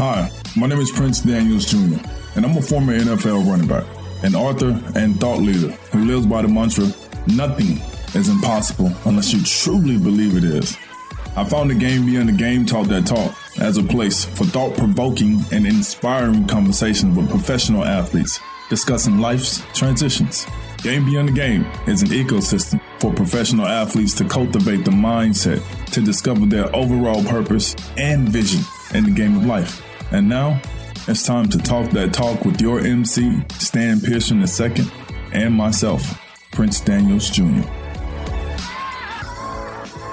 Hi, my name is Prince Daniels Jr., and I'm a former NFL running back, an author, and thought leader who lives by the mantra nothing is impossible unless you truly believe it is. I found the Game Beyond the Game Talk That Talk as a place for thought provoking and inspiring conversations with professional athletes discussing life's transitions. Game Beyond the Game is an ecosystem for professional athletes to cultivate the mindset to discover their overall purpose and vision in the game of life. And now it's time to talk that talk with your MC, Stan Pearson II, and myself, Prince Daniels Jr.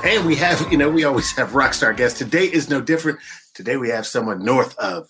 And we have, you know, we always have rock star guests. Today is no different. Today we have someone north of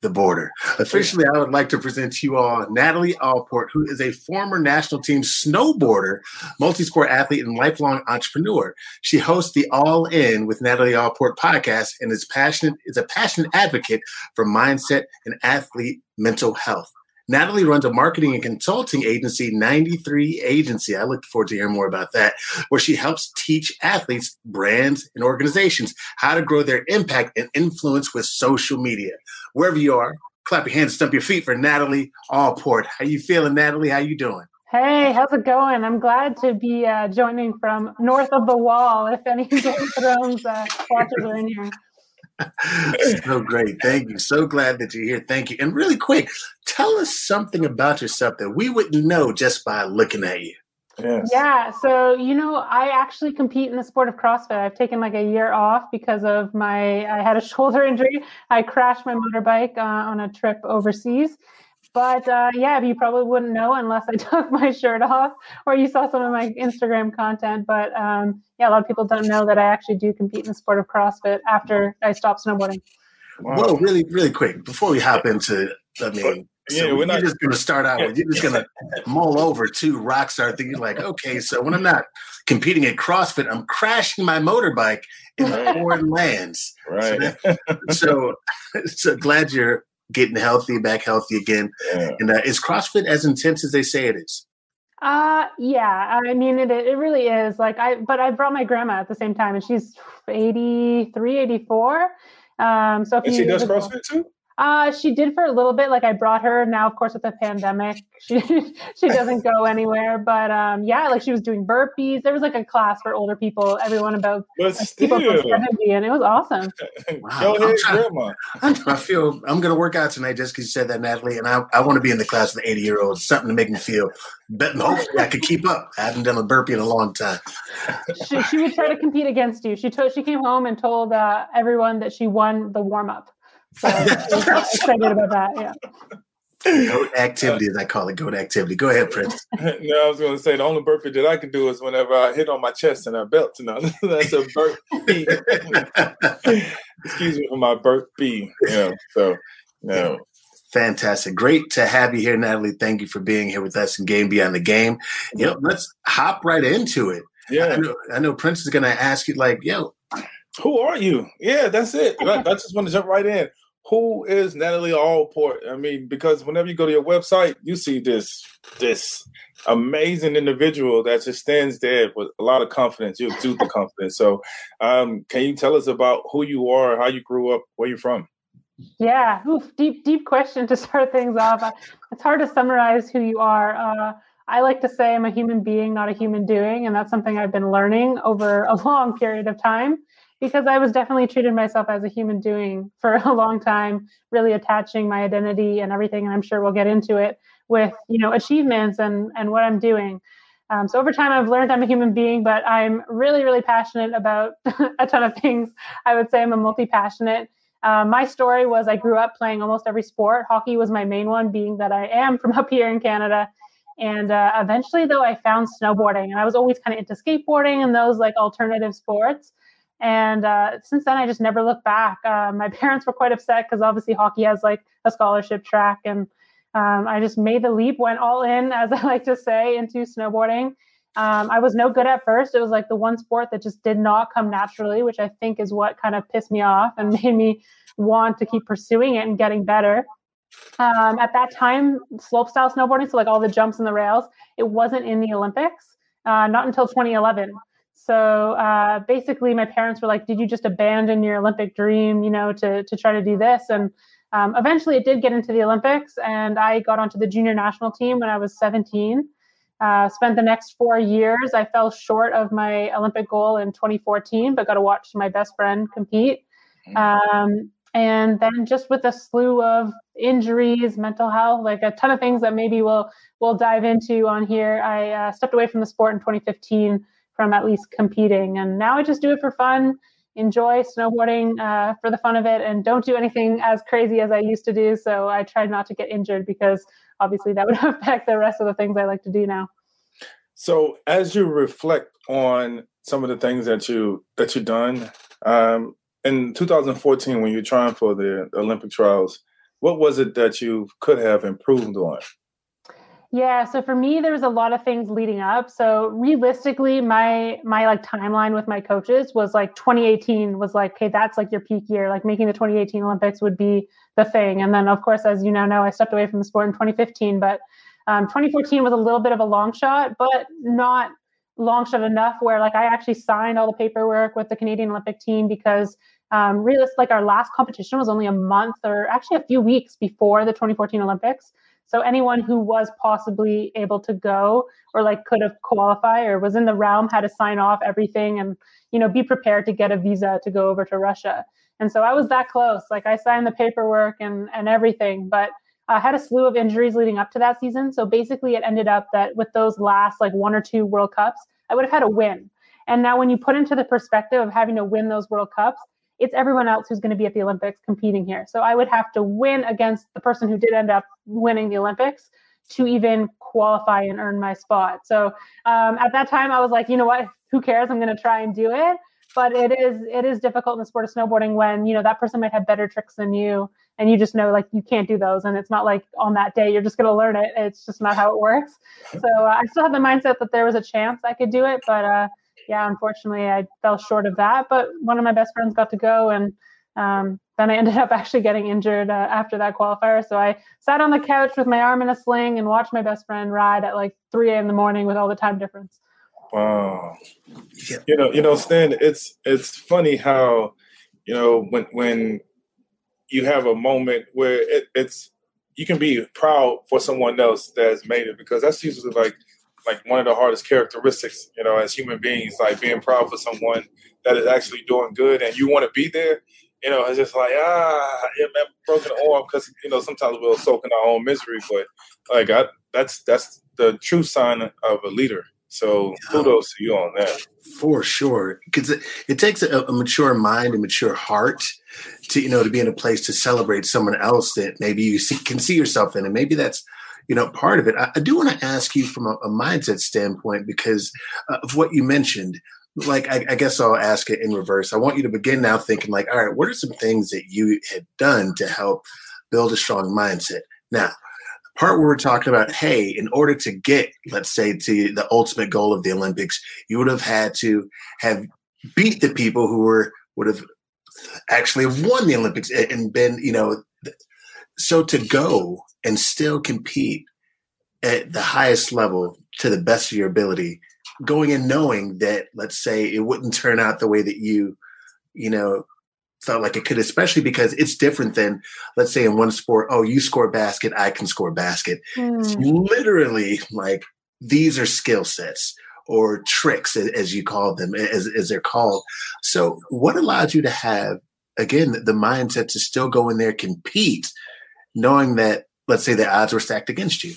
the border. Officially, I would like to present to you all Natalie Allport, who is a former national team snowboarder, multi-sport athlete, and lifelong entrepreneur. She hosts the All In with Natalie Allport podcast and is passionate is a passionate advocate for mindset and athlete mental health. Natalie runs a marketing and consulting agency, 93 Agency. I look forward to hearing more about that, where she helps teach athletes, brands, and organizations how to grow their impact and influence with social media. Wherever you are, clap your hands, stump your feet for Natalie Allport. How you feeling, Natalie? How you doing? Hey, how's it going? I'm glad to be uh, joining from north of the wall. If any Game of Thrones uh, watchers are in here. so great. Thank you. So glad that you're here. Thank you. And really quick, tell us something about yourself that we wouldn't know just by looking at you. Yes. Yeah. So, you know, I actually compete in the sport of CrossFit. I've taken like a year off because of my, I had a shoulder injury. I crashed my motorbike uh, on a trip overseas. But uh, yeah, you probably wouldn't know unless I took my shirt off or you saw some of my Instagram content. But um, yeah, a lot of people don't know that I actually do compete in the sport of CrossFit after I stopped snowboarding. Wow. Well, really, really quick before we hop into, I mean, yeah, we're not just going to start out with you're just going to mull over two rock star thing. You're like, okay, so when I'm not competing at CrossFit, I'm crashing my motorbike in the foreign lands. Right. So, so, so glad you're getting healthy, back healthy again. Yeah. And uh, is CrossFit as intense as they say it is? Uh, yeah. I mean, it it really is. Like I, but I brought my grandma at the same time, and she's 83, 84. Um, so and she does CrossFit too. Uh, she did for a little bit. Like I brought her. Now, of course, with the pandemic, she she doesn't go anywhere. But um, yeah, like she was doing burpees. There was like a class for older people. Everyone about like, people from seventy, and it was awesome. Wow. Go ahead, grandma. I feel I'm going to work out tonight just because you said that, Natalie. And I, I want to be in the class with eighty year olds. Something to make me feel better. Hopefully, I could keep up. I haven't done a burpee in a long time. she, she would try to compete against you. She told she came home and told uh, everyone that she won the warm up. So excited about that. Yeah. Goat activity, as I call it, goat activity. Go ahead, Prince. no, I was going to say the only burpee that I can do is whenever I hit on my chest and I belt. No, that's a burpee. Excuse me for my burpee. Yeah, so yeah. Fantastic. Great to have you here, Natalie. Thank you for being here with us in Game Beyond the Game. You know, let's hop right into it. Yeah. I know, I know Prince is going to ask you, like, yo, who are you? Yeah, that's it. I, I just want to jump right in. Who is Natalie Allport? I mean, because whenever you go to your website, you see this this amazing individual that just stands there with a lot of confidence. You exude the confidence. So, um, can you tell us about who you are, how you grew up, where you're from? Yeah, Oof, deep, deep question to start things off. It's hard to summarize who you are. Uh, I like to say I'm a human being, not a human doing, and that's something I've been learning over a long period of time because I was definitely treated myself as a human doing for a long time, really attaching my identity and everything. And I'm sure we'll get into it with you know achievements and and what I'm doing. Um, so over time, I've learned I'm a human being, but I'm really, really passionate about a ton of things. I would say I'm a multi-passionate. Uh, my story was I grew up playing almost every sport. Hockey was my main one, being that I am from up here in Canada. And uh, eventually, though, I found snowboarding, and I was always kind of into skateboarding and those like alternative sports. And uh, since then, I just never looked back. Uh, my parents were quite upset because obviously hockey has like a scholarship track, and um, I just made the leap, went all in, as I like to say, into snowboarding. Um, I was no good at first. It was like the one sport that just did not come naturally, which I think is what kind of pissed me off and made me want to keep pursuing it and getting better. Um, at that time, slopestyle snowboarding, so like all the jumps and the rails, it wasn't in the Olympics. Uh, not until 2011. So uh, basically, my parents were like, "Did you just abandon your Olympic dream, you know, to to try to do this?" And um, eventually it did get into the Olympics, and I got onto the junior national team when I was 17. Uh, spent the next four years. I fell short of my Olympic goal in 2014, but got to watch my best friend compete. Um, and then just with a slew of injuries, mental health, like a ton of things that maybe we'll we'll dive into on here. I uh, stepped away from the sport in 2015 from at least competing, and now I just do it for fun, enjoy snowboarding uh, for the fun of it, and don't do anything as crazy as I used to do. So I try not to get injured because obviously that would affect the rest of the things I like to do now. So as you reflect on some of the things that you that you've done, um, in 2014 when you're trying for the Olympic trials, what was it that you could have improved on? Yeah, so for me there was a lot of things leading up. So realistically my my like timeline with my coaches was like 2018 was like okay, that's like your peak year. Like making the 2018 Olympics would be the thing. And then of course as you now know, I stepped away from the sport in 2015, but um, 2014 was a little bit of a long shot, but not long shot enough where like I actually signed all the paperwork with the Canadian Olympic team because um, like our last competition was only a month or actually a few weeks before the 2014 Olympics. So anyone who was possibly able to go or like could have qualified or was in the realm had to sign off everything and you know be prepared to get a visa to go over to Russia. And so I was that close. Like I signed the paperwork and and everything, but I had a slew of injuries leading up to that season. So basically, it ended up that with those last like one or two World Cups, I would have had a win. And now, when you put into the perspective of having to win those World Cups, it's everyone else who's going to be at the Olympics competing here. So I would have to win against the person who did end up winning the Olympics to even qualify and earn my spot. So um, at that time, I was like, you know what? Who cares? I'm going to try and do it. But it is it is difficult in the sport of snowboarding when you know that person might have better tricks than you and you just know like you can't do those and it's not like on that day you're just going to learn it it's just not how it works so uh, i still had the mindset that there was a chance i could do it but uh, yeah unfortunately i fell short of that but one of my best friends got to go and um, then i ended up actually getting injured uh, after that qualifier. So i sat on the couch with my arm in a sling and watched my best friend ride at like 3 a.m in the morning with all the time difference. Wow. You know you know stan it's it's funny how you know when when you have a moment where it, it's you can be proud for someone else that's made it because that's usually like like one of the hardest characteristics, you know, as human beings, like being proud for someone that is actually doing good and you want to be there. You know, it's just like ah, yeah, man, broken arm because you know sometimes we'll soak in our own misery, but like I, that's that's the true sign of a leader. So kudos to you on that. For sure, because it, it takes a, a, mature mind, a mature heart, to you know to be in a place to celebrate someone else that maybe you see, can see yourself in, and maybe that's you know part of it. I, I do want to ask you from a, a mindset standpoint because uh, of what you mentioned. Like I, I guess I'll ask it in reverse. I want you to begin now thinking like, all right, what are some things that you had done to help build a strong mindset? Now, the part where we're talking about, hey, in order to get, let's say, to the ultimate goal of the Olympics, you would have had to have beat the people who were would have actually have won the Olympics and been, you know, so to go and still compete at the highest level to the best of your ability, going and knowing that, let's say, it wouldn't turn out the way that you, you know, felt like it could, especially because it's different than, let's say, in one sport, oh, you score basket, I can score basket. Mm. It's literally like these are skill sets or tricks, as you call them, as, as they're called. So, what allowed you to have, again, the mindset to still go in there, compete, knowing that, let's say, the odds were stacked against you?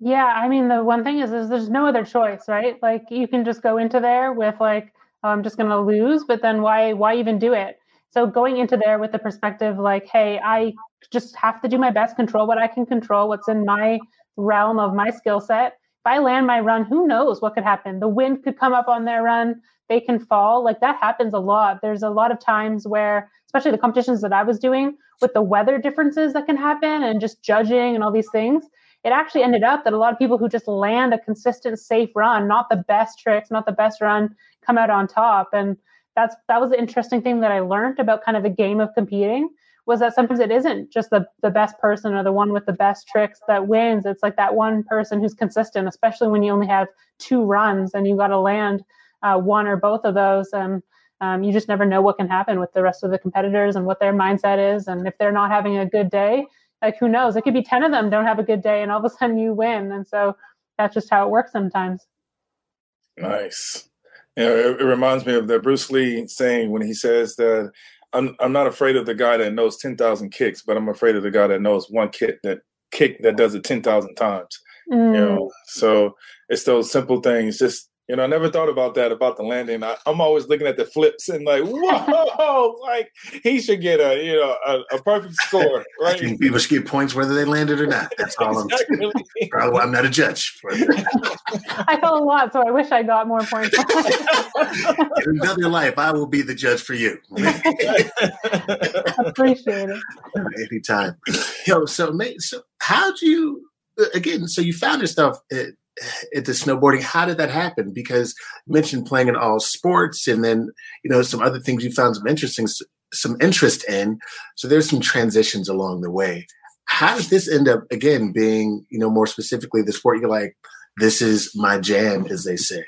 Yeah, I mean, the one thing is, is there's no other choice, right? Like, you can just go into there with like, oh, I'm just going to lose, but then why, why even do it? So going into there with the perspective like, hey, I just have to do my best, control what I can control, what's in my realm of my skill set. If I land my run, who knows what could happen? The wind could come up on their run, they can fall. Like that happens a lot. There's a lot of times where, especially the competitions that I was doing, with the weather differences that can happen and just judging and all these things, it actually ended up that a lot of people who just land a consistent, safe run, not the best tricks, not the best run, come out on top. And that's that was the interesting thing that I learned about kind of the game of competing was that sometimes it isn't just the the best person or the one with the best tricks that wins. It's like that one person who's consistent, especially when you only have two runs and you got to land uh, one or both of those. And um, you just never know what can happen with the rest of the competitors and what their mindset is. And if they're not having a good day, like who knows? It could be 10 of them don't have a good day and all of a sudden you win. And so that's just how it works sometimes. Nice. You know, it, it reminds me of that Bruce Lee saying when he says that I'm I'm not afraid of the guy that knows ten thousand kicks, but I'm afraid of the guy that knows one kick that kick that does it ten thousand times. Mm. You know, so it's those simple things. Just you know, I never thought about that about the landing. I, am always looking at the flips and like, whoa, like he should get a you know a, a perfect score, right? People should get points whether they landed or not. That's all exactly. I'm. Probably why I'm not a judge. I fell a lot, so I wish I got more points. In another life, I will be the judge for you. Appreciate it. Anytime. Yo, so so how do you uh, again? So you found yourself. At, into snowboarding. How did that happen? Because you mentioned playing in all sports, and then you know some other things you found some interesting some interest in. So there's some transitions along the way. How did this end up again being you know more specifically the sport you're like this is my jam, as they say?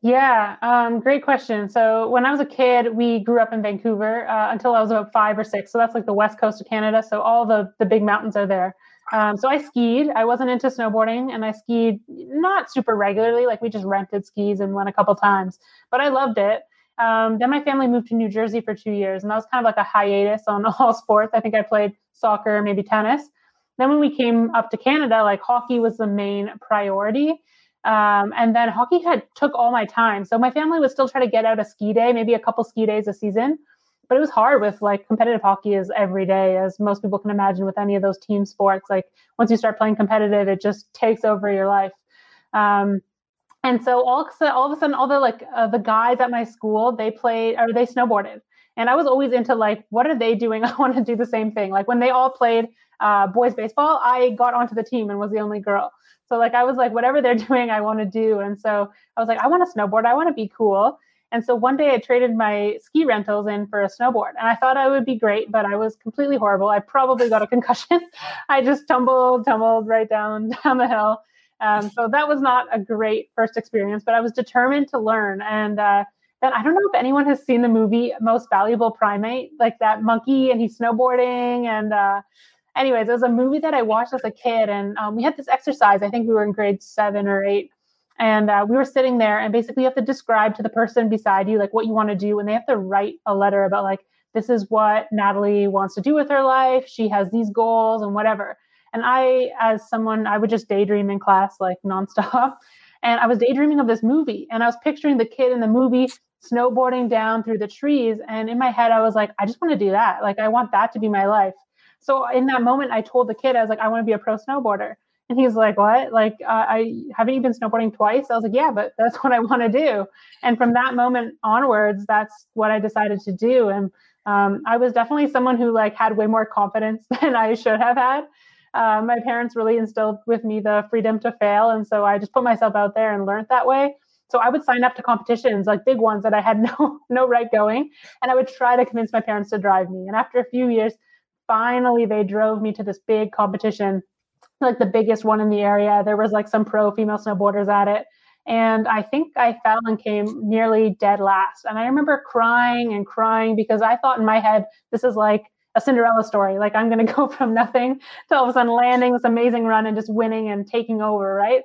Yeah, um, great question. So when I was a kid, we grew up in Vancouver uh, until I was about five or six. So that's like the west coast of Canada. So all the the big mountains are there. Um, so I skied. I wasn't into snowboarding, and I skied not super regularly. Like we just rented skis and went a couple times, but I loved it. Um, then my family moved to New Jersey for two years, and that was kind of like a hiatus on all sports. I think I played soccer, maybe tennis. Then when we came up to Canada, like hockey was the main priority. Um, and then hockey had took all my time. So my family would still try to get out a ski day, maybe a couple ski days a season but it was hard with like competitive hockey is every day as most people can imagine with any of those team sports. Like once you start playing competitive it just takes over your life. Um, and so all, all of a sudden all the like uh, the guys at my school they played or they snowboarded. And i was always into like what are they doing? I want to do the same thing. Like when they all played uh, boys baseball i got onto the team and was the only girl. So like i was like whatever they're doing i want to do. And so i was like i want to snowboard. I want to be cool and so one day I traded my ski rentals in for a snowboard. And I thought I would be great, but I was completely horrible. I probably got a concussion. I just tumbled, tumbled right down down the hill. Um, so that was not a great first experience, but I was determined to learn. And uh, then I don't know if anyone has seen the movie Most Valuable Primate, like that monkey and he's snowboarding. And uh, anyways, it was a movie that I watched as a kid. And um, we had this exercise. I think we were in grade seven or eight and uh, we were sitting there, and basically, you have to describe to the person beside you like what you want to do, and they have to write a letter about like this is what Natalie wants to do with her life. She has these goals and whatever. And I, as someone, I would just daydream in class like nonstop. And I was daydreaming of this movie, and I was picturing the kid in the movie snowboarding down through the trees. And in my head, I was like, I just want to do that. Like, I want that to be my life. So in that moment, I told the kid, I was like, I want to be a pro snowboarder. And he's like, What? Like, uh, I haven't you been snowboarding twice? I was like, Yeah, but that's what I want to do. And from that moment onwards, that's what I decided to do. And um, I was definitely someone who like had way more confidence than I should have had. Uh, my parents really instilled with me the freedom to fail, and so I just put myself out there and learned that way. So I would sign up to competitions, like big ones that I had no no right going, and I would try to convince my parents to drive me. And after a few years, finally they drove me to this big competition like the biggest one in the area. There was like some pro female snowboarders at it. And I think I fell and came nearly dead last. And I remember crying and crying because I thought in my head, this is like a Cinderella story. Like I'm going to go from nothing to all of a sudden landing this amazing run and just winning and taking over, right?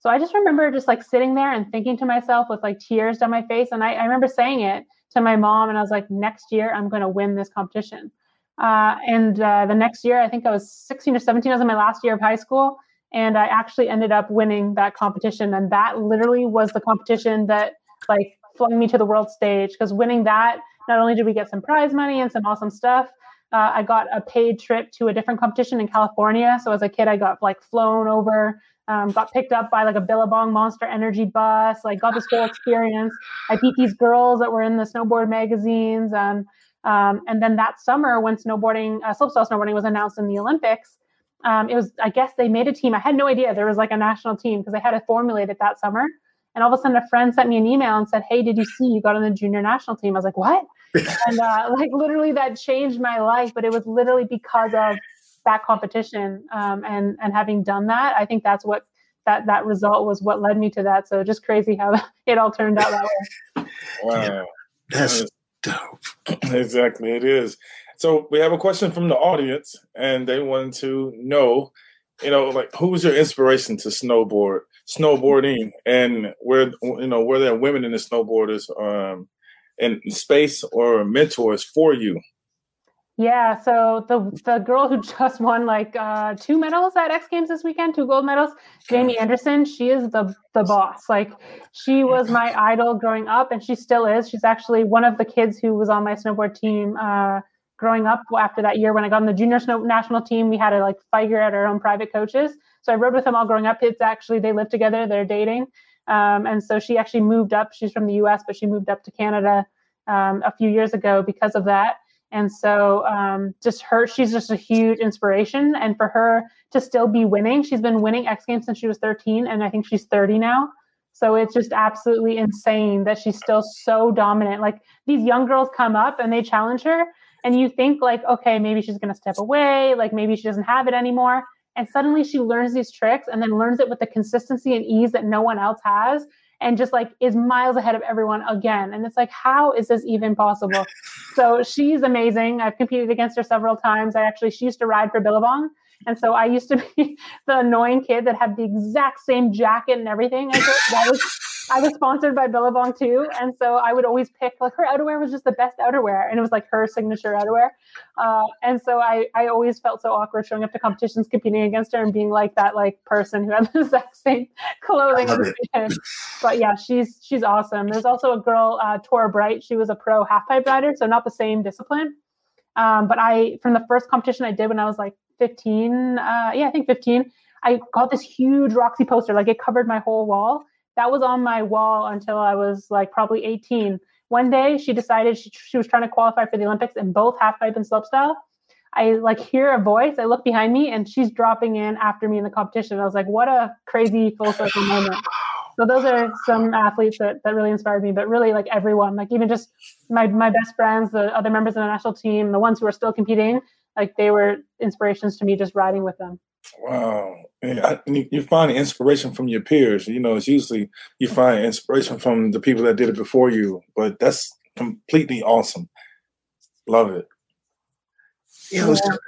So I just remember just like sitting there and thinking to myself with like tears down my face. And I, I remember saying it to my mom, and I was like, next year I'm going to win this competition. Uh, and uh, the next year, I think I was 16 or 17, I was in my last year of high school. And I actually ended up winning that competition. And that literally was the competition that like flung me to the world stage. Because winning that, not only did we get some prize money and some awesome stuff, uh, I got a paid trip to a different competition in California. So as a kid, I got like flown over, um, got picked up by like a Billabong Monster Energy bus, like got this whole experience. I beat these girls that were in the snowboard magazines. And um, and then that summer, when snowboarding, uh, slopestyle snowboarding was announced in the Olympics, um, it was, I guess they made a team. I had no idea there was like a national team because they had to formulate it that summer. And all of a sudden, a friend sent me an email and said, Hey, did you see you got on the junior national team? I was like, What? and uh, like literally that changed my life. But it was literally because of that competition um, and and having done that. I think that's what that that result was what led me to that. So just crazy how it all turned out that way. Wow. That's dope. Exactly, it is. So we have a question from the audience, and they wanted to know, you know, like who was your inspiration to snowboard, snowboarding, and where you know were there women in the snowboarders um, in space or mentors for you? Yeah, so the the girl who just won like uh, two medals at X Games this weekend, two gold medals, Jamie Anderson. She is the the boss. Like she was my idol growing up, and she still is. She's actually one of the kids who was on my snowboard team uh, growing up. After that year, when I got on the junior snow national team, we had to like figure out our own private coaches. So I rode with them all growing up. It's actually they live together. They're dating, um, and so she actually moved up. She's from the U.S., but she moved up to Canada um, a few years ago because of that and so um, just her, she's just a huge inspiration. And for her to still be winning, she's been winning X Games since she was 13, and I think she's 30 now. So it's just absolutely insane that she's still so dominant. Like these young girls come up and they challenge her, and you think like, okay, maybe she's going to step away, like maybe she doesn't have it anymore. And suddenly she learns these tricks and then learns it with the consistency and ease that no one else has and just like is miles ahead of everyone again. And it's like, how is this even possible? So she's amazing. I've competed against her several times. I actually, she used to ride for Billabong. And so I used to be the annoying kid that had the exact same jacket and everything. I, that was, I was sponsored by Billabong too. And so I would always pick, like, her outerwear was just the best outerwear. And it was like her signature outerwear. Uh, and so I, I always felt so awkward showing up to competitions, competing against her and being like that, like, person who had the exact same clothing. But yeah, she's, she's awesome. There's also a girl, uh, Torah Bright. She was a pro half pipe rider. So not the same discipline. Um, but I, from the first competition I did when I was like 15, uh, yeah, I think 15, I got this huge Roxy poster, like it covered my whole wall. That was on my wall until I was like probably 18. One day she decided she, she was trying to qualify for the Olympics in both half pipe and slopestyle. I like hear a voice. I look behind me and she's dropping in after me in the competition. I was like, what a crazy full circle moment. So those are some athletes that, that really inspired me, but really like everyone, like even just my, my best friends, the other members of the national team, the ones who are still competing, like they were inspirations to me just riding with them. Wow. Yeah, you find inspiration from your peers. You know, it's usually you find inspiration from the people that did it before you, but that's completely awesome. Love it. You know, so,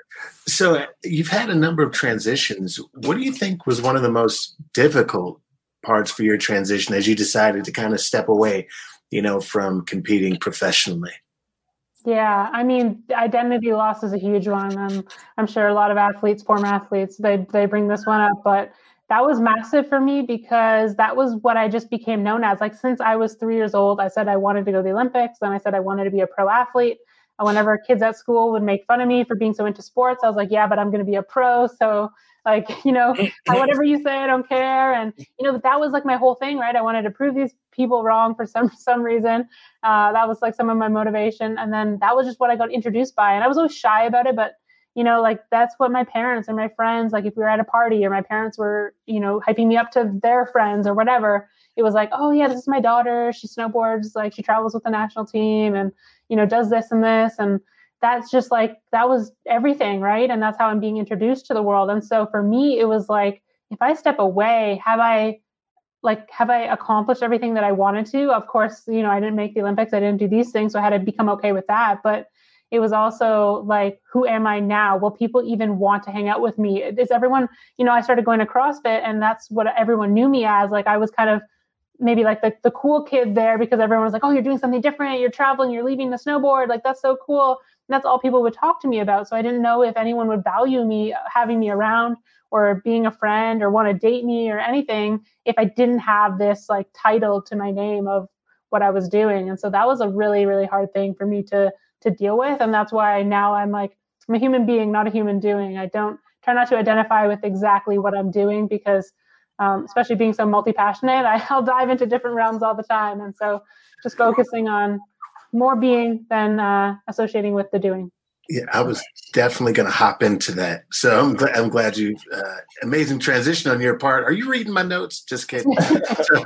so you've had a number of transitions. What do you think was one of the most difficult parts for your transition as you decided to kind of step away, you know, from competing professionally? Yeah, I mean, identity loss is a huge one. I'm sure a lot of athletes, former athletes, they they bring this one up, but that was massive for me because that was what I just became known as. Like since I was three years old, I said I wanted to go to the Olympics, and I said I wanted to be a pro athlete. And whenever kids at school would make fun of me for being so into sports, I was like, yeah, but I'm going to be a pro. So like you know whatever you say i don't care. And you know that was like my whole thing right? I wanted to prove these people wrong for some some reason. Uh, that was like some of my motivation. And then that was just what i got introduced by. And i was always shy about it but you know like that's what my parents and my friends like if we were at a party or my parents were you know hyping me up to their friends or whatever it was like oh yeah this is my daughter. She snowboards like she travels with the national team and you know does this and this. And that's just like that was everything right? And that's how i'm being introduced to the world. And so for me it was like if i step away have i like have i accomplished everything that i wanted to? Of course you know i didn't make the olympics i didn't do these things so i had to become okay with that. But it was also like who am i now? Will people even want to hang out with me? Is everyone you know i started going to crossfit and that's what everyone knew me as. Like i was kind of maybe like the, the cool kid there because everyone was like oh you're doing something different. You're traveling. You're leaving the snowboard. Like that's so cool that's all people would talk to me about. So I didn't know if anyone would value me having me around or being a friend or want to date me or anything if I didn't have this like title to my name of what I was doing. And so that was a really, really hard thing for me to to deal with. And that's why now I'm like, I'm a human being, not a human doing. I don't try not to identify with exactly what I'm doing because um, especially being so multi-passionate, I, I'll dive into different realms all the time. And so just focusing on more being than uh, associating with the doing. Yeah, I was definitely going to hop into that. So I'm, glad, I'm glad you, uh, amazing transition on your part. Are you reading my notes? Just kidding. so,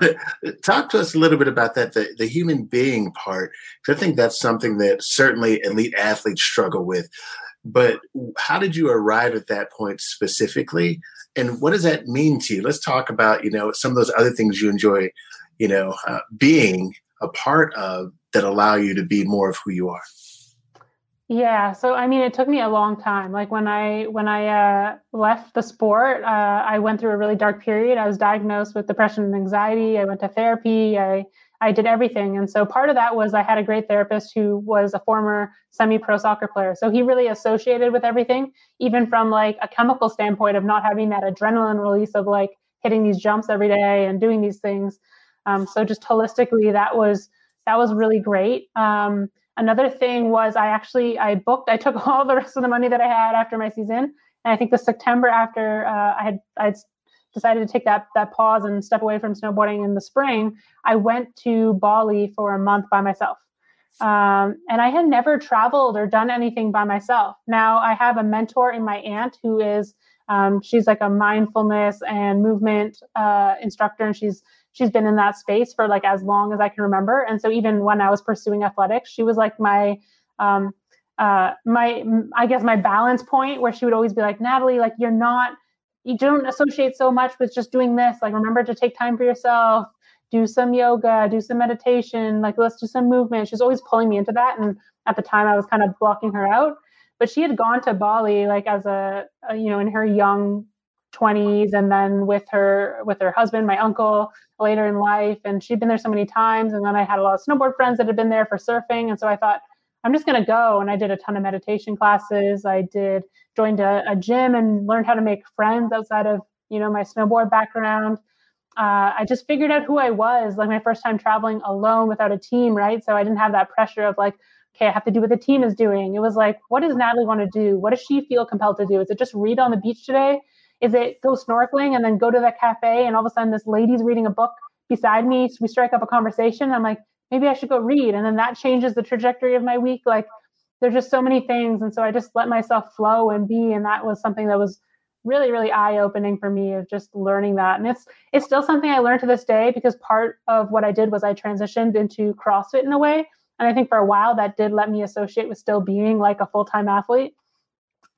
talk to us a little bit about that, the, the human being part. I think that's something that certainly elite athletes struggle with. But how did you arrive at that point specifically? And what does that mean to you? Let's talk about, you know, some of those other things you enjoy, you know, uh, being a part of that allow you to be more of who you are? Yeah, so I mean, it took me a long time. Like when I when I uh, left the sport, uh, I went through a really dark period. I was diagnosed with depression and anxiety. I went to therapy. I I did everything, and so part of that was I had a great therapist who was a former semi-pro soccer player. So he really associated with everything, even from like a chemical standpoint of not having that adrenaline release of like hitting these jumps every day and doing these things. Um, so just holistically, that was that was really great. Um, Another thing was I actually I booked I took all the rest of the money that I had after my season, and I think the September after uh, I had I decided to take that that pause and step away from snowboarding in the spring, I went to Bali for a month by myself. Um, and I had never traveled or done anything by myself. Now I have a mentor in my aunt who is um, she's like a mindfulness and movement uh, instructor, and she's she's been in that space for like as long as I can remember. And so even when I was pursuing athletics, she was like my um uh my I guess my balance point where she would always be like, Natalie, like you're not you don't associate so much with just doing this. Like remember to take time for yourself, do some yoga, do some meditation, like let's do some movement. She's always pulling me into that. And at the time I was kind of blocking her out. But she had gone to Bali like as a, a you know, in her young 20s and then with her with her husband my uncle later in life and she'd been there so many times and then i had a lot of snowboard friends that had been there for surfing and so i thought i'm just going to go and i did a ton of meditation classes. I did joined a, a, gym and learned how to make friends outside of you know my snowboard background. Uh, i just figured out who i was like my first time traveling alone without a team right? So i didn't have that pressure of like okay i have to do what the team is doing. It was like what does natalie want to do? What does she feel compelled to do? Is it just read on the beach today is it go snorkeling and then go to the cafe and all of a sudden this lady's reading a book beside me? So we strike up a conversation. I'm like, maybe I should go read. And then that changes the trajectory of my week. Like there's just so many things. And so I just let myself flow and be. And that was something that was really, really eye opening for me of just learning that. And it's it's still something I learned to this day because part of what I did was I transitioned into CrossFit in a way. And I think for a while that did let me associate with still being like a full-time athlete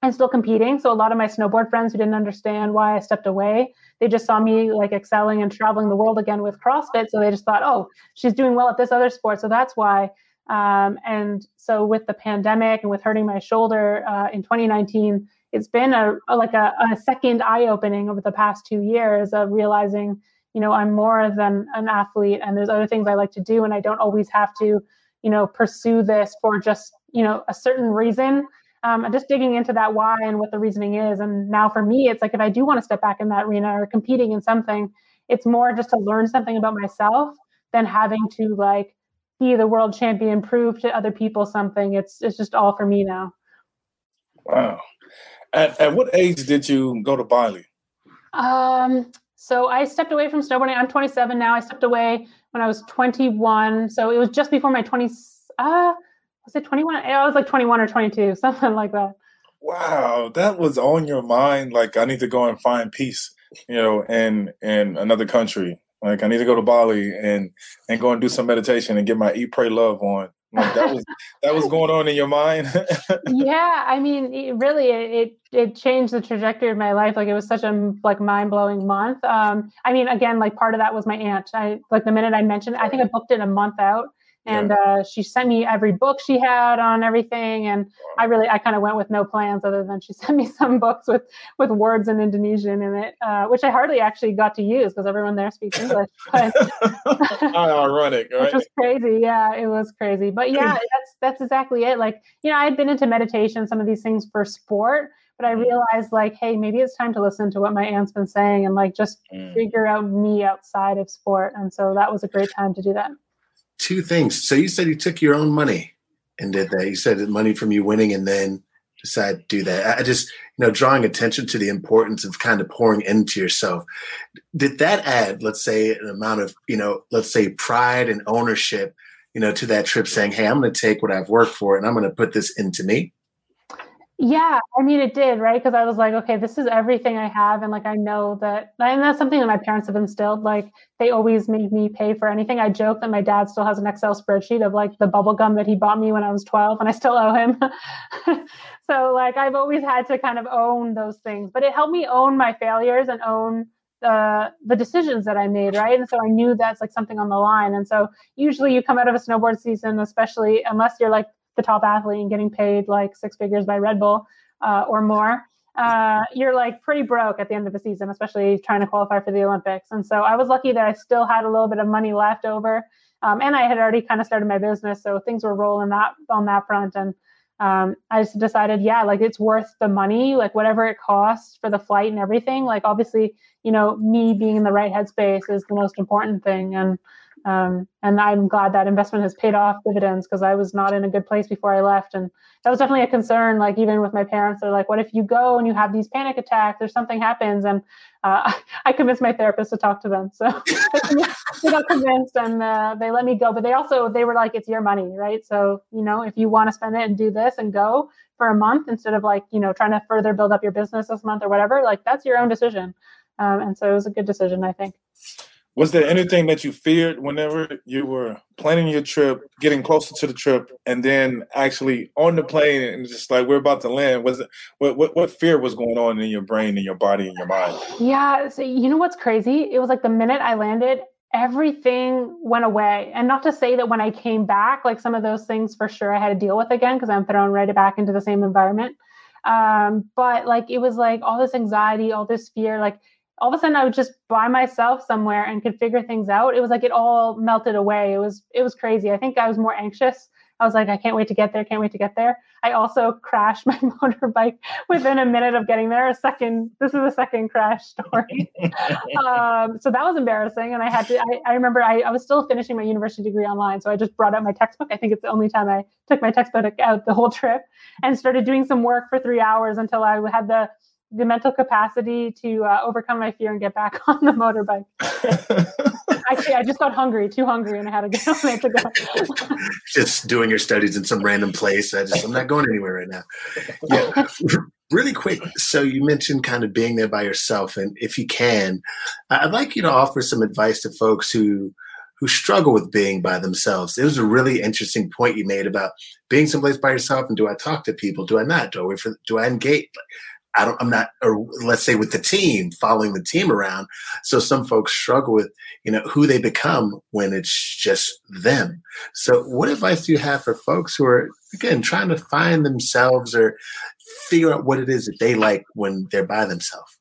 and still competing. So a lot of my snowboard friends who didn't understand why I stepped away, they just saw me like excelling and traveling the world again with CrossFit. So they just thought, oh, she's doing well at this other sport. So that's why. Um, and so with the pandemic and with hurting my shoulder uh, in 2019, it's been a, a like a, a second eye opening over the past two years of realizing, you know, I'm more than an athlete and there's other things I like to do. And I don't always have to, you know, pursue this for just, you know, a certain reason um, I'm just digging into that why and what the reasoning is. And now for me, it's like if I do want to step back in that arena or competing in something, it's more just to learn something about myself than having to like be the world champion, prove to other people something. It's it's just all for me now. Wow. At, at what age did you go to Bali? Um, so I stepped away from snowboarding. I'm 27 now. I stepped away when I was 21. So it was just before my 20s. Uh, was it 21? I was like 21 or 22, something like that. Wow, that was on your mind. Like, I need to go and find peace, you know, in in another country. Like, I need to go to Bali and and go and do some meditation and get my eat, pray, love on. Like that was that was going on in your mind. yeah, I mean, it really, it it changed the trajectory of my life. Like it was such a like mind blowing month. Um, I mean, again, like part of that was my aunt. I like the minute I mentioned, I think I booked it a month out and yeah. uh, she sent me every book she had on everything and i really i kind of went with no plans other than she sent me some books with with words in indonesian in it uh, which i hardly actually got to use because everyone there speaks english but ironic right? which was crazy yeah it was crazy but yeah that's that's exactly it like you know i had been into meditation some of these things for sport but I mm. realized like, hey, maybe it's time to listen to what my aunt's been saying and like just mm. figure out me outside of sport. And so that was a great time to do that two things. So you said you took your own money and did that. You said money from you winning and then decided to do that. I just, you know, drawing attention to the importance of kind of pouring into yourself. Did that add, let's say, an amount of, you know, let's say pride and ownership, you know, to that trip saying, hey, I'm going to take what I've worked for and I'm going to put this into me? Yeah, I mean, it did, right? Because I was like, okay, this is everything I have. And like, I know that, and that's something that my parents have instilled. Like, they always made me pay for anything. I joke that my dad still has an Excel spreadsheet of like the bubble gum that he bought me when I was 12, and I still owe him. so, like, I've always had to kind of own those things, but it helped me own my failures and own the the decisions that I made, right? And so I knew that's like something on the line. And so usually you come out of a snowboard season, especially unless you're like the top athlete and getting paid like six figures by Red Bull uh, or more, uh, you're like pretty broke at the end of the season, especially trying to qualify for the Olympics. And so I was lucky that I still had a little bit of money left over. Um, and I had already kind of started my business, so things were rolling that on that front. And um, I just decided, yeah, like it's worth the money, like whatever it costs for the flight and everything. Like obviously, you know, me being in the right headspace is the most important thing, and um, and I'm glad that investment has paid off dividends because I was not in a good place before I left. And that was definitely a concern. Like, even with my parents, they're like, what if you go and you have these panic attacks or something happens? And uh, I convinced my therapist to talk to them. So they got convinced and uh, they let me go. But they also, they were like, it's your money, right? So, you know, if you want to spend it and do this and go for a month instead of like, you know, trying to further build up your business this month or whatever, like that's your own decision. Um, and so it was a good decision, I think. Was there anything that you feared whenever you were planning your trip, getting closer to the trip, and then actually on the plane and just like we're about to land? Was it what what, what fear was going on in your brain, in your body, in your mind? Yeah, so you know what's crazy? It was like the minute I landed, everything went away. And not to say that when I came back, like some of those things for sure I had to deal with again because I'm thrown right back into the same environment. Um, but like it was like all this anxiety, all this fear, like all of a sudden I was just by myself somewhere and could figure things out. It was like it all melted away. It was it was crazy. I think I was more anxious. I was like, I can't wait to get there, can't wait to get there. I also crashed my motorbike within a minute of getting there. A second, this is a second crash story. um, so that was embarrassing. And I had to, I, I remember I, I was still finishing my university degree online. So I just brought out my textbook. I think it's the only time I took my textbook out the whole trip and started doing some work for three hours until I had the the mental capacity to uh, overcome my fear and get back on the motorbike. Actually, I just got hungry, too hungry, and I had to get on to go. just doing your studies in some random place. I just, I'm not going anywhere right now. Yeah. really quick. So you mentioned kind of being there by yourself, and if you can, I'd like you to offer some advice to folks who who struggle with being by themselves. It was a really interesting point you made about being someplace by yourself, and do I talk to people? Do I not? Do I wait for? Do I engage? I don't, I'm not, or let's say with the team, following the team around. So some folks struggle with, you know, who they become when it's just them. So what advice do you have for folks who are, again, trying to find themselves or figure out what it is that they like when they're by themselves?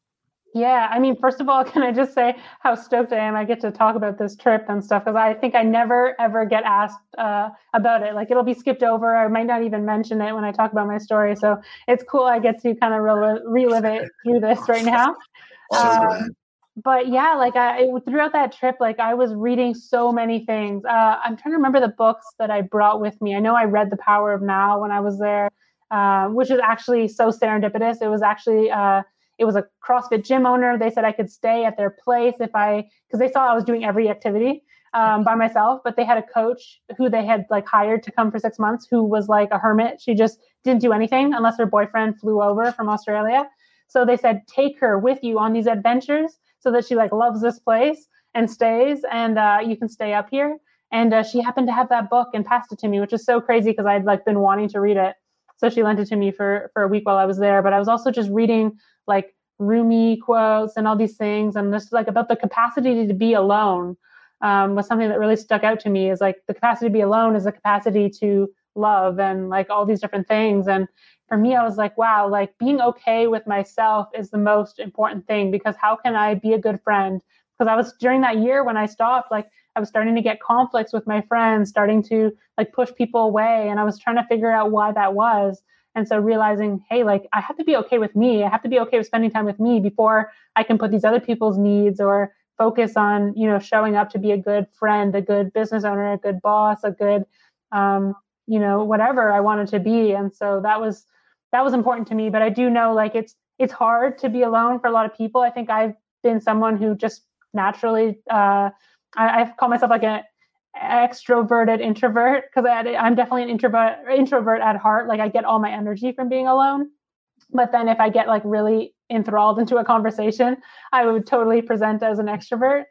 Yeah, I mean, first of all, can I just say how stoked I am? I get to talk about this trip and stuff because I think I never ever get asked uh, about it. Like it'll be skipped over. I might not even mention it when I talk about my story. So it's cool. I get to kind of relive, relive it through this right now. Um, but yeah, like I throughout that trip, like I was reading so many things. Uh, I'm trying to remember the books that I brought with me. I know I read The Power of Now when I was there, uh, which is actually so serendipitous. It was actually uh, it was a CrossFit gym owner. They said I could stay at their place if I, because they saw I was doing every activity um, by myself. But they had a coach who they had like hired to come for six months, who was like a hermit. She just didn't do anything unless her boyfriend flew over from Australia. So they said take her with you on these adventures so that she like loves this place and stays, and uh, you can stay up here. And uh, she happened to have that book and passed it to me, which is so crazy because I'd like been wanting to read it. So she lent it to me for for a week while I was there. But I was also just reading like Rumi quotes and all these things, and just like about the capacity to be alone um, was something that really stuck out to me. Is like the capacity to be alone is the capacity to love and like all these different things. And for me, I was like, wow, like being okay with myself is the most important thing because how can I be a good friend? Because I was during that year when I stopped, like I was starting to get conflicts with my friends, starting to like push people away, and I was trying to figure out why that was. And so realizing, hey, like I have to be okay with me. I have to be okay with spending time with me before I can put these other people's needs or focus on, you know, showing up to be a good friend, a good business owner, a good boss, a good, um, you know, whatever I wanted to be. And so that was that was important to me. But I do know like it's it's hard to be alone for a lot of people. I think I've been someone who just naturally uh, I, I've called myself like a extroverted introvert because I'm definitely an introvert introvert at heart. Like I get all my energy from being alone. But then if I get like really enthralled into a conversation, I would totally present as an extrovert.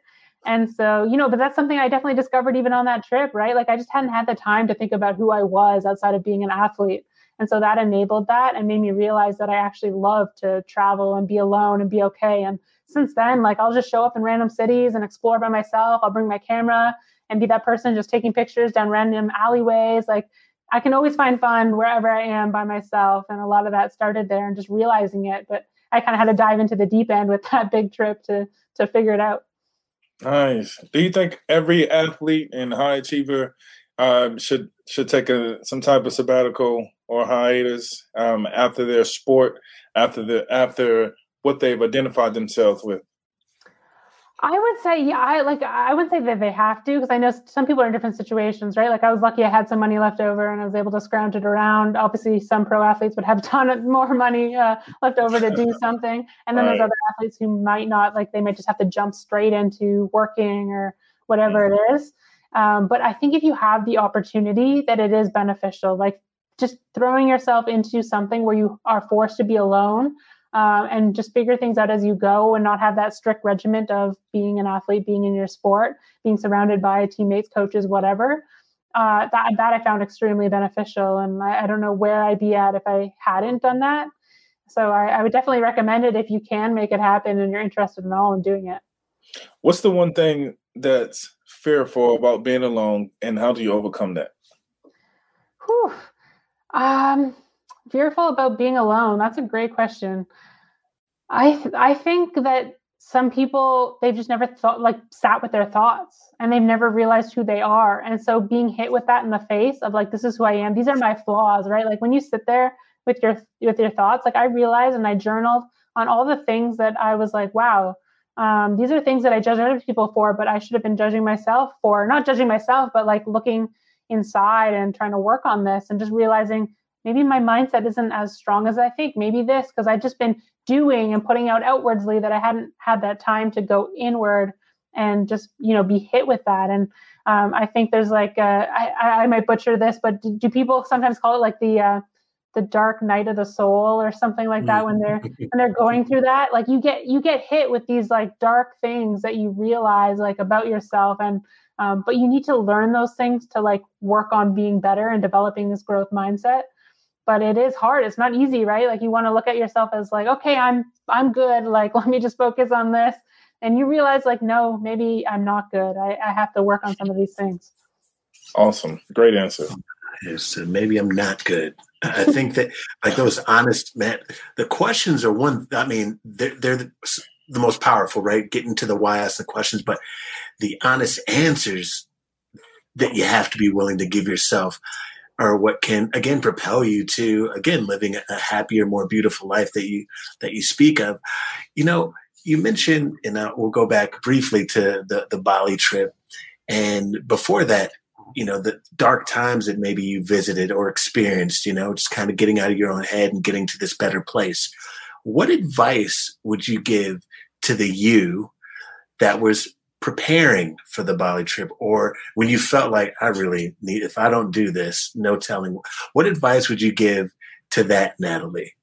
And so, you know, but that's something I definitely discovered even on that trip, right? Like I just hadn't had the time to think about who I was outside of being an athlete. And so that enabled that and made me realize that I actually love to travel and be alone and be okay. And since then, like I'll just show up in random cities and explore by myself. I'll bring my camera and be that person just taking pictures down random alleyways. Like I can always find fun wherever I am by myself. And a lot of that started there and just realizing it. But I kind of had to dive into the deep end with that big trip to to figure it out. Nice. Do you think every athlete and high achiever um, should should take a some type of sabbatical or hiatus um, after their sport, after the after what they've identified themselves with? I would say, yeah, I like I wouldn't say that they have to because I know some people are in different situations, right? Like I was lucky I had some money left over and I was able to scrounge it around. Obviously, some pro athletes would have a ton of more money uh, left over to do something, and then right. there's other athletes who might not, like they might just have to jump straight into working or whatever it is. Um, but I think if you have the opportunity, that it is beneficial. Like just throwing yourself into something where you are forced to be alone uh, and just figure things out as you go and not have that strict regiment of being an athlete, being in your sport, being surrounded by teammates, coaches, whatever. Uh, that that I found extremely beneficial, and I, I, don't know where I'd be at if I hadn't done that. So I, I would definitely recommend it if you can make it happen and you're interested in all in doing it. What's the one thing that's fearful about being alone, and how do you overcome that? Whew. Um, fearful about being alone? That's a great question. I th- I think that some people they've just never thought like sat with their thoughts and they've never realized who they are. And so being hit with that in the face of like this is who I am. These are my flaws, right? Like when you sit there with your with your thoughts, like I realized and I journaled on all the things that I was like, wow, um, these are things that I judge other people for, but I should have been judging myself for. Not judging myself, but like looking inside and trying to work on this and just realizing maybe my mindset isn't as strong as I think. Maybe this, because I've just been doing and putting out outwardly that I hadn't had that time to go inward and just, you know, be hit with that. And um, I think there's like, uh, I, I might butcher this, but do, do, people sometimes call it like the, uh, the dark night of the soul or something like that when they're when they're going through that like you get you get hit with these like dark things that you realize like about yourself and um, but you need to learn those things to like work on being better and developing this growth mindset but it is hard. It's not easy right? Like you want to look at yourself as like okay i'm i'm good. Like let me just focus on this. And you realize like no maybe i'm not good. I, I have to work on some of these things. Awesome. Great answer. Yes maybe i'm not good. I think that like those honest man the questions are one i mean they're, they're the, the most powerful right? Getting to the why ask the questions but the honest answers that you have to be willing to give yourself are what can again propel you to again living a happier more beautiful life that you that you speak of. You know you mentioned and uh, we'll go back briefly to the the bali trip. And before that you know the dark times that maybe you visited or experienced you know just kind of getting out of your own head and getting to this better place. What advice would you give to the you that was preparing for the Bali trip or when you felt like I really need if I don't do this, no telling what advice would you give to that Natalie?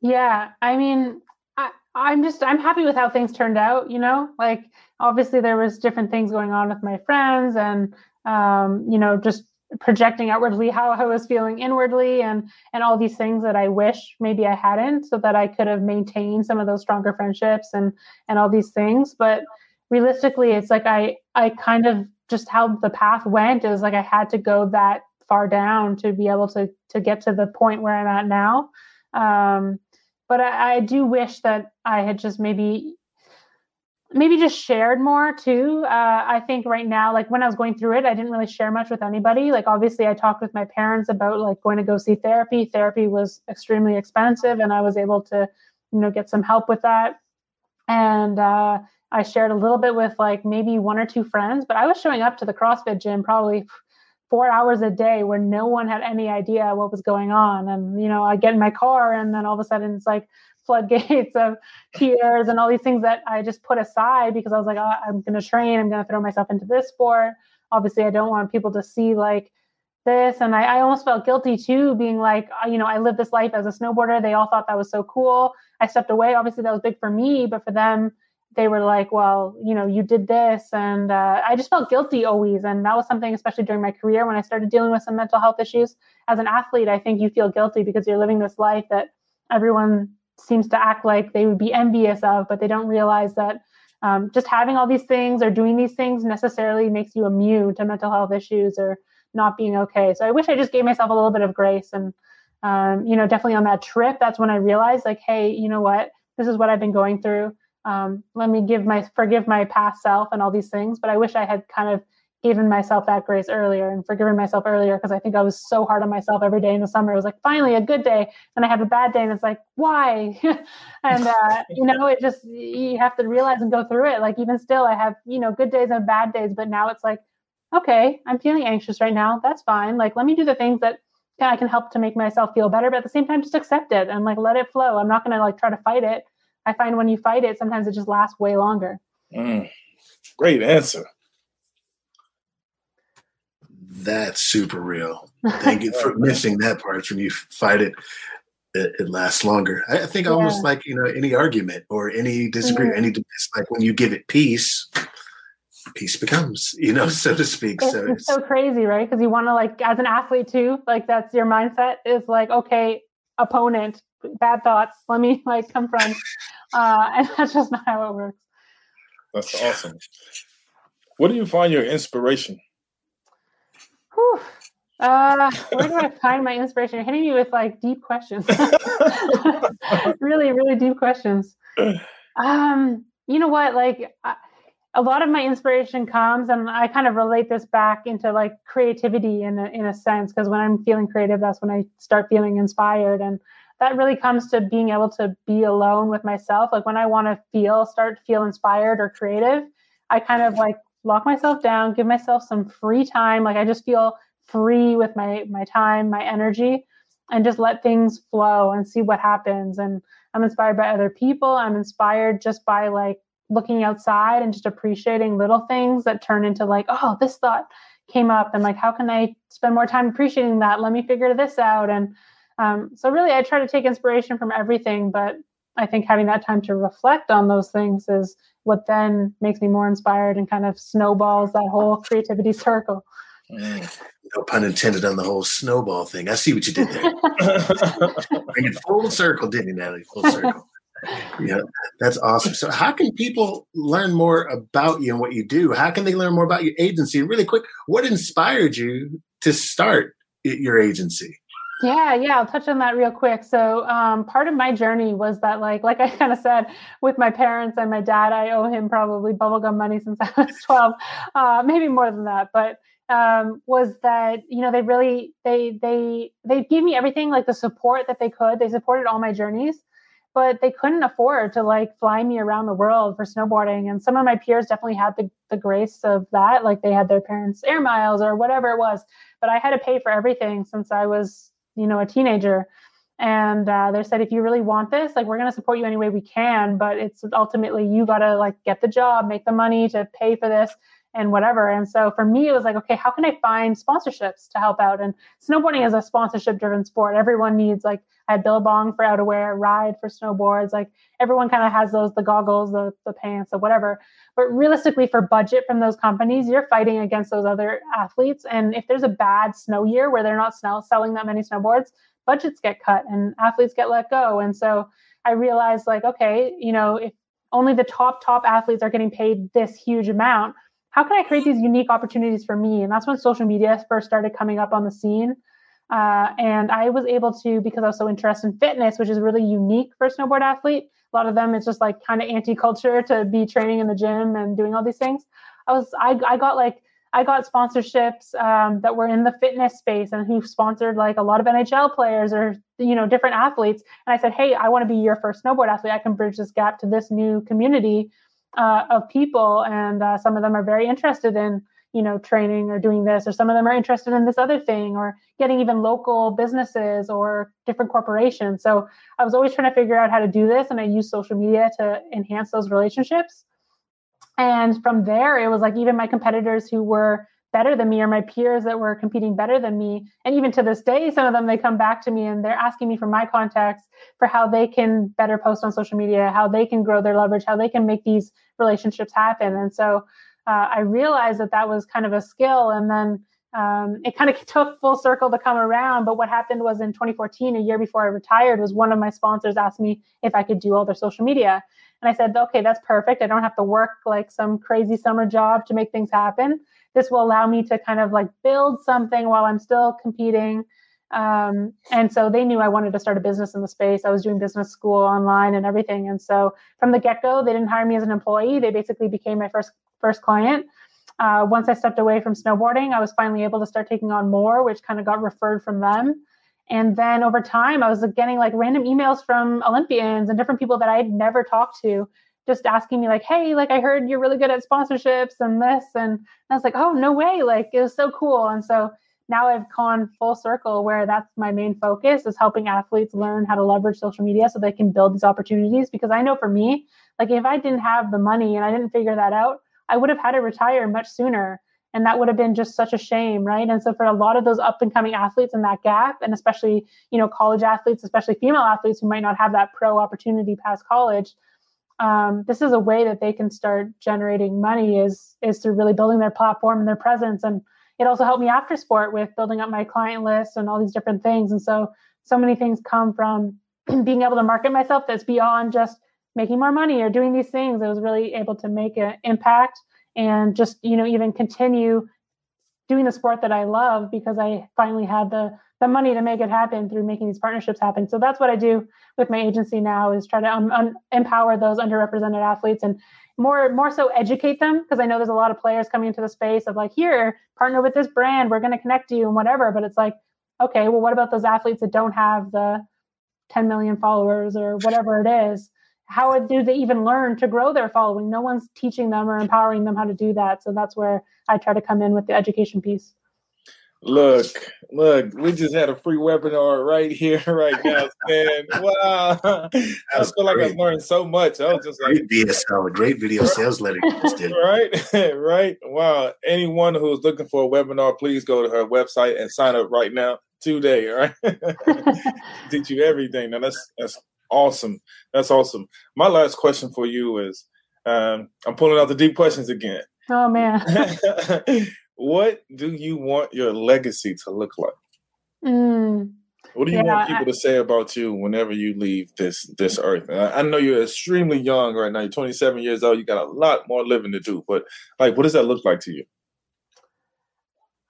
Yeah, I mean, I'm just I'm happy with how things turned out, you know? Like obviously there was different things going on with my friends and um, you know, just projecting outwardly how I was feeling inwardly and and all these things that I wish maybe I hadn't so that I could have maintained some of those stronger friendships and and all these things but realistically it's like i i kind of just how the path went It was like i had to go that far down to be able to to get to the point where i'm at now. Um, but I, I do wish that i had just maybe maybe just shared more too. Uh, i think right now like when i was going through it i didn't really share much with anybody. Like obviously i talked with my parents about like going to go see therapy. Therapy was extremely expensive and i was able to you know get some help with that. And uh, I shared a little bit with like maybe one or two friends, but I was showing up to the CrossFit gym probably four hours a day where no one had any idea what was going on. And, you know, I get in my car and then all of a sudden it's like floodgates of tears and all these things that I just put aside because I was like, oh, I'm going to train, I'm going to throw myself into this sport. Obviously, I don't want people to see like this. And I, I almost felt guilty too, being like, uh, you know, I lived this life as a snowboarder. They all thought that was so cool. I stepped away. Obviously, that was big for me, but for them, they were like, well, you know, you did this. And uh, I just felt guilty always. And that was something, especially during my career when I started dealing with some mental health issues. As an athlete, I think you feel guilty because you're living this life that everyone seems to act like they would be envious of, but they don't realize that um, just having all these things or doing these things necessarily makes you immune to mental health issues or not being okay. So I wish I just gave myself a little bit of grace and, um, you know, definitely on that trip, that's when I realized like, hey, you know what, this is what I've been going through. Um, let me give my forgive my past self and all these things. But I wish I had kind of given myself that grace earlier and forgiven myself earlier because I think I was so hard on myself every day in the summer. It was like finally a good day, and I have a bad day, and it's like why? and uh, you know, it just you have to realize and go through it. Like even still, I have you know good days and bad days, but now it's like okay, I'm feeling anxious right now. That's fine. Like let me do the things that I can help to make myself feel better, but at the same time, just accept it and like let it flow. I'm not going to like try to fight it. I find when you fight it, sometimes it just lasts way longer. Mm, great answer that's super real. Thank you for missing that part. When you fight it, it, it lasts longer. I, think yeah. almost like you know any argument or any disagreement, mm-hmm. any it's like when you give it peace, peace becomes you know so to speak. It's, so it's so crazy, right? Because you want to like as an athlete too, like that's your mindset is like okay, opponent, bad thoughts. Let me like confront, uh, and that's just not how it works. That's awesome. What do you find your inspiration? Whew. Uh, where do I find my inspiration? You're hitting me with like deep questions. really, really deep questions. Um, you know what? Like, I, a lot of my inspiration comes, and I kind of relate this back into like creativity in a, in a sense, because when I'm feeling creative, that's when I start feeling inspired, and that really comes to being able to be alone with myself. Like when I want to feel, start to feel inspired or creative, I kind of like lock myself down, give myself some free time. Like I just feel free with my my time, my energy, and just let things flow and see what happens. And I'm inspired by other people. I'm inspired just by like looking outside and just appreciating little things that turn into like, oh, this thought came up and like how can I spend more time appreciating that? Let me figure this out. And um, so really I try to take inspiration from everything, but I think having that time to reflect on those things is what then makes me more inspired and kind of snowballs that whole creativity circle. Mm. No pun intended on the whole snowball thing. I see what you did there. Bring it full circle, didn't you, Natalie? Full circle. yeah, that's awesome. So, how can people learn more about you and what you do? How can they learn more about your agency? And really quick, what inspired you to start your agency? Yeah, yeah, I'll touch on that real quick. So, um, part of my journey was that, like, like I kind of said, with my parents and my dad, I owe him probably bubblegum money since I was twelve, uh, maybe more than that. But um, was that you know they really they they they gave me everything like the support that they could. They supported all my journeys, but they couldn't afford to like fly me around the world for snowboarding. And some of my peers definitely had the the grace of that, like they had their parents' air miles or whatever it was. But I had to pay for everything since I was you know a teenager. And uh, they said if you really want this like we're going to support you any way we can but it's ultimately you got to like get the job make the money to pay for this and whatever and so for me it was like okay how can i find sponsorships to help out and snowboarding is a sponsorship driven sport everyone needs like i had billabong for outerwear ride for snowboards like everyone kind of has those the goggles the, the pants or whatever but realistically, for budget from those companies, you're fighting against those other athletes. And if there's a bad snow year where they're not snow, selling that many snowboards, budgets get cut and athletes get let go. And so I realized, like, okay, you know, if only the top, top athletes are getting paid this huge amount, how can I create these unique opportunities for me? And that's when social media first started coming up on the scene. Uh, and I was able to, because I was so interested in fitness, which is really unique for a snowboard athlete, a lot of them it's just like kind of anti-culture to be training in the gym and doing all these things i was i, I got like i got sponsorships um, that were in the fitness space and who sponsored like a lot of nhl players or you know different athletes and i said hey i want to be your first snowboard athlete i can bridge this gap to this new community uh, of people and uh, some of them are very interested in you know training or doing this or some of them are interested in this other thing or getting even local businesses or different corporations. So i was always trying to figure out how to do this and i used social media to enhance those relationships. And from there it was like even my competitors who were better than me or my peers that were competing better than me and even to this day some of them they come back to me and they're asking me for my contacts for how they can better post on social media how they can grow their leverage how they can make these relationships happen and so uh, I realized that that was kind of a skill. And then um, it kind of took full circle to come around. But what happened was in 2014, a year before I retired, was one of my sponsors asked me if I could do all their social media. And I said, okay, that's perfect. I don't have to work like some crazy summer job to make things happen. This will allow me to kind of like build something while I'm still competing. Um, and so they knew I wanted to start a business in the space. I was doing business school online and everything. And so from the get go, they didn't hire me as an employee. They basically became my first first client uh, once I stepped away from snowboarding, I was finally able to start taking on more, which kind of got referred from them. And then over time, I was getting like random emails from Olympians and different people that I had never talked to, just asking me like, "Hey, like I heard you're really good at sponsorships and this," and I was like, "Oh, no way!" Like it was so cool. And so now I've gone full circle where that's my main focus is helping athletes learn how to leverage social media so they can build these opportunities. Because I know for me, like if I didn't have the money and I didn't figure that out, I would have had to retire much sooner. And that would have been just such a shame, right? And so for a lot of those up and coming athletes in that gap, and especially, you know, college athletes, especially female athletes who might not have that pro opportunity past college, um, this is a way that they can start generating money is is through really building their platform and their presence. And it also helped me after sport with building up my client list and all these different things. And so so many things come from being able to market myself that's beyond just making more money or doing these things. I was really able to make an impact and just, you know, even continue doing the sport that I love because I finally had the the money to make it happen through making these partnerships happen. So that's what I do with my agency now is try to um, empower those underrepresented athletes and more more so educate them because I know there's a lot of players coming into the space of like here partner with this brand. We're going to connect you and whatever. But it's like okay well what about those athletes that don't have the 10 million followers or whatever it is how do they even learn to grow their following? No one's teaching them or empowering them how to do that. So that's where I try to come in with the education piece. Look, look, we just had a free webinar right here, right now, man. Wow. I feel like I've learned so much. I was just great like VSL, a great video sales letter right, right. Wow. Anyone who's looking for a webinar, please go to her website and sign up right now today. All right. Teach you everything. Now that's that's awesome. That's awesome. My last question for you is um, I'm pulling out the deep questions again. Oh, man. what do you want your legacy to look like? Mm, what do you yeah, want people I, to say about you whenever you leave this this earth? I, I, know you're extremely young right now. You're 27 years old. You got a lot more living to do. But like, what does that look like to you?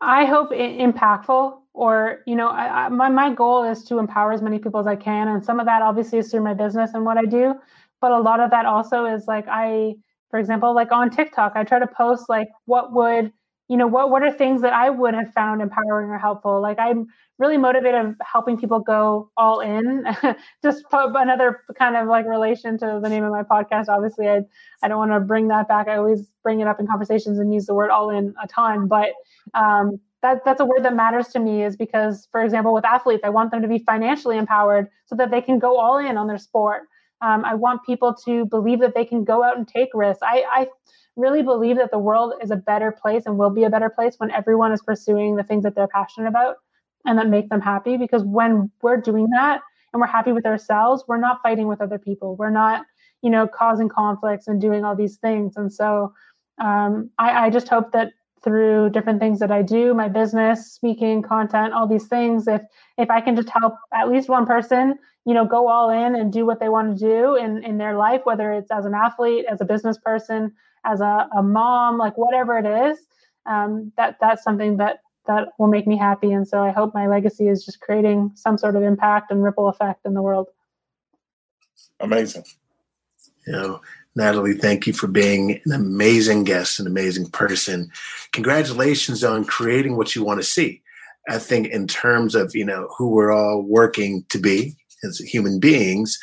I hope impactful or you know I, I, my, my goal is to empower as many people as i can and some of that obviously is through my business and what i do but a lot of that also is like i for example like on tiktok i try to post like what would you know what what are things that i would have found empowering or helpful? Like i'm really motivated of helping people go all in just put another kind of like relation to the name of my podcast. Obviously i i don't want to bring that back. I always bring it up in conversations and use the word all in a ton but um that that's a word that matters to me is because for example with athletes i want them to be financially empowered so that they can go all in on their sport. Um, i want people to believe that they can go out and take risks. I, I really believe that the world is a better place and will be a better place when everyone is pursuing the things that they're passionate about and that make them happy because when we're doing that and we're happy with ourselves we're not fighting with other people we're not you know causing conflicts and doing all these things and so um, I, I just hope that through different things that I do, my business, speaking, content, all these things. If if I can just help at least one person, you know, go all in and do what they want to do in in their life, whether it's as an athlete, as a business person, as a, a mom, like whatever it is, um, that that's something that that will make me happy. And so I hope my legacy is just creating some sort of impact and ripple effect in the world. Amazing. You know, Natalie, thank you for being an amazing guest, an amazing person. Congratulations on creating what you want to see. I think in terms of, you know, who we're all working to be as human beings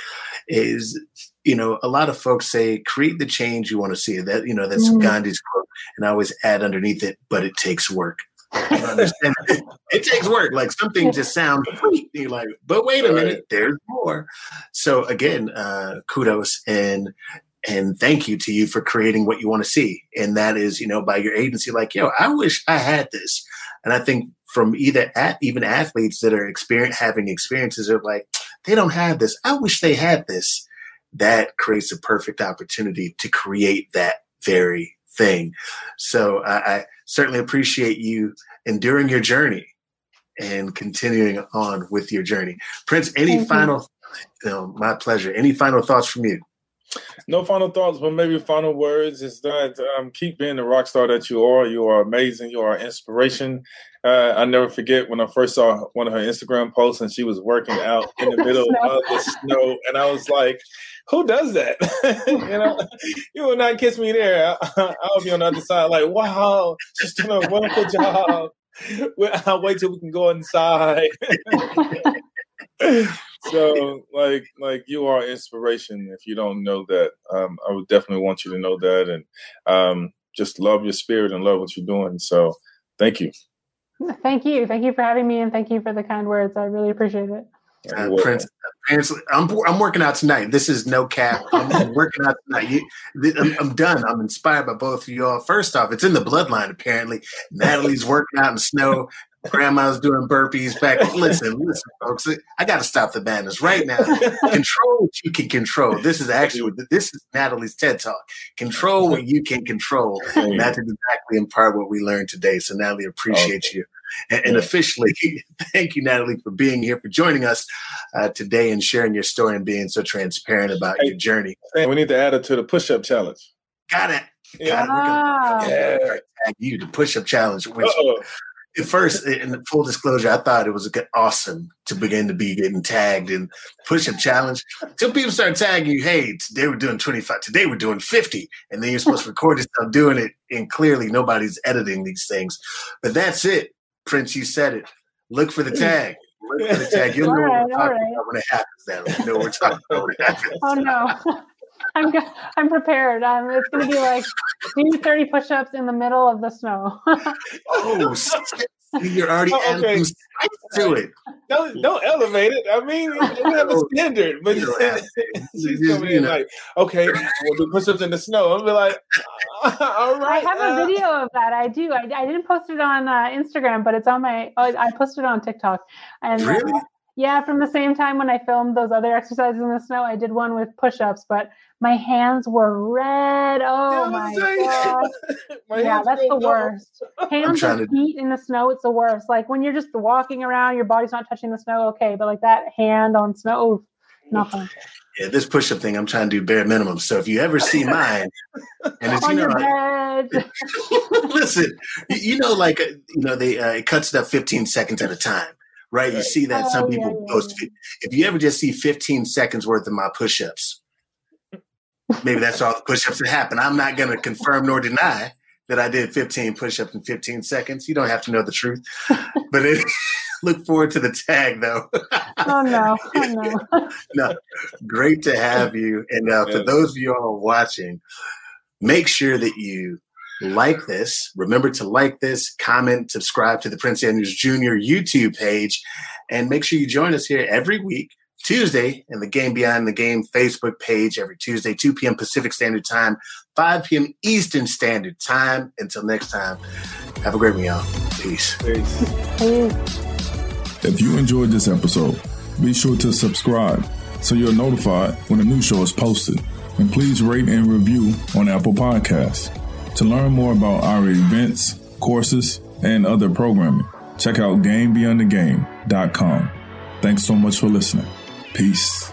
is, you know, a lot of folks say create the change you want to see. That, you know, that's mm. Gandhi's quote. And I always add underneath it, but it takes work. it, it, takes work. Like something just sounds. You're like, but wait a minute, there's more. So again, uh, kudos and and thank you to you for creating what you want to see. And that is, you know, by your agency, like, yo, I wish I had this. And I think from either at even athletes that are experience having experiences of like, they don't have this. I wish they had this. That creates a perfect opportunity to create that very thing. So I certainly appreciate you enduring your journey and continuing on with your journey. Prince, any Thank final, you. you know, my pleasure. Any final thoughts from you? No final thoughts, but maybe final words is that um, keep being the rock star that you are. You are amazing. You are inspiration. Uh, I never forget when I first saw one of her Instagram posts and she was working out in the middle of the snow, and I was like, "Who does that?" you know, you will not kiss me there. I, will be on the other side, like, "Wow, she's doing a wonderful job." I'll wait till we can go inside. so like like you are inspiration if you don't know that um, i would definitely want you to know that and um, just love your spirit and love what you're doing so thank you thank you thank you for having me and thank you for the kind words i really appreciate it uh, Prince, Prince, I'm I'm working out tonight. This is no cap. I'm working out tonight. You, I'm, I'm, done. I'm inspired by both of y'all. First off, it's in the bloodline. Apparently, Natalie's working out in snow. Grandma's doing burpees back. Listen, listen, folks. I got to stop the madness right now. control what you can control. This is actually this is Natalie's TED Talk. Control what you can control. And that's exactly in part what we learned today. So Natalie, appreciate okay. you. And, and, officially, thank you, Natalie, for being here, for joining us uh, today and sharing your story and being so transparent about hey, your journey. We need to add it to the push-up challenge. Got it. Got yeah. it. We're you the push-up challenge, which Uh-oh at first, in full disclosure, I thought it was awesome to begin to be getting tagged in push-up challenge. Till people start tagging you, hey, today we're doing 25, today we're doing 50. And then you're supposed to record yourself doing it, and clearly nobody's editing these things. But that's it. Prince, you said it. Look for the tag. Look for the tag. You'll know right, what we're talking right. about when it happens now. You know what we're talking about when it happens. Oh no. I'm I'm prepared. Um, it's going to be like do 30 push-ups in the middle of the snow. oh, you're already oh, okay. to it. Don't don't elevate it. I mean, we have a standard, but she's coming in like, okay, we'll do push-ups in the snow. I'll be like, all right. I have uh, a video of that. I do. I, I didn't post it on uh, Instagram, but it's on my. Oh, I posted it on TikTok. And really? Yeah, from the same time when I filmed those other exercises in the snow, I did one with push-ups, but my hands were red. Oh yeah, my god! my yeah, that's the worst. Hands and to... in the snow, it's the worst. Like when you're just walking around, your body's not touching the snow, okay, but like that hand on snow, nothing. Yeah, this push-up thing, I'm trying to do bare minimum. So if you ever see mine, and it's on you know, your bed. listen, you know, like you know, they uh, it cuts it up 15 seconds at a time right? You see that some oh, people yeah, post. Yeah. If you ever just see 15 seconds worth of my push-ups, maybe that's all the push-ups that happen. I'm not going to confirm nor deny that I did 15 push-ups in 15 seconds. You don't have to know the truth, but it, look forward to the tag though. oh no, oh no. no, great to have you. And uh, for those of you all watching, make sure that you like this. Remember to like this, comment, subscribe to the Prince Andrews Jr. YouTube page, and make sure you join us here every week, Tuesday, in the Game Beyond the Game Facebook page every Tuesday, 2 p.m. Pacific Standard Time, 5 p.m. Eastern Standard Time. Until next time, have a great one, y'all. Peace. Peace. If you enjoyed this episode, be sure to subscribe so you're notified when a new show is posted. And please rate and review on Apple Podcasts. To learn more about our events, courses, and other programming, check out GameBeyondTheGame.com. Thanks so much for listening. Peace.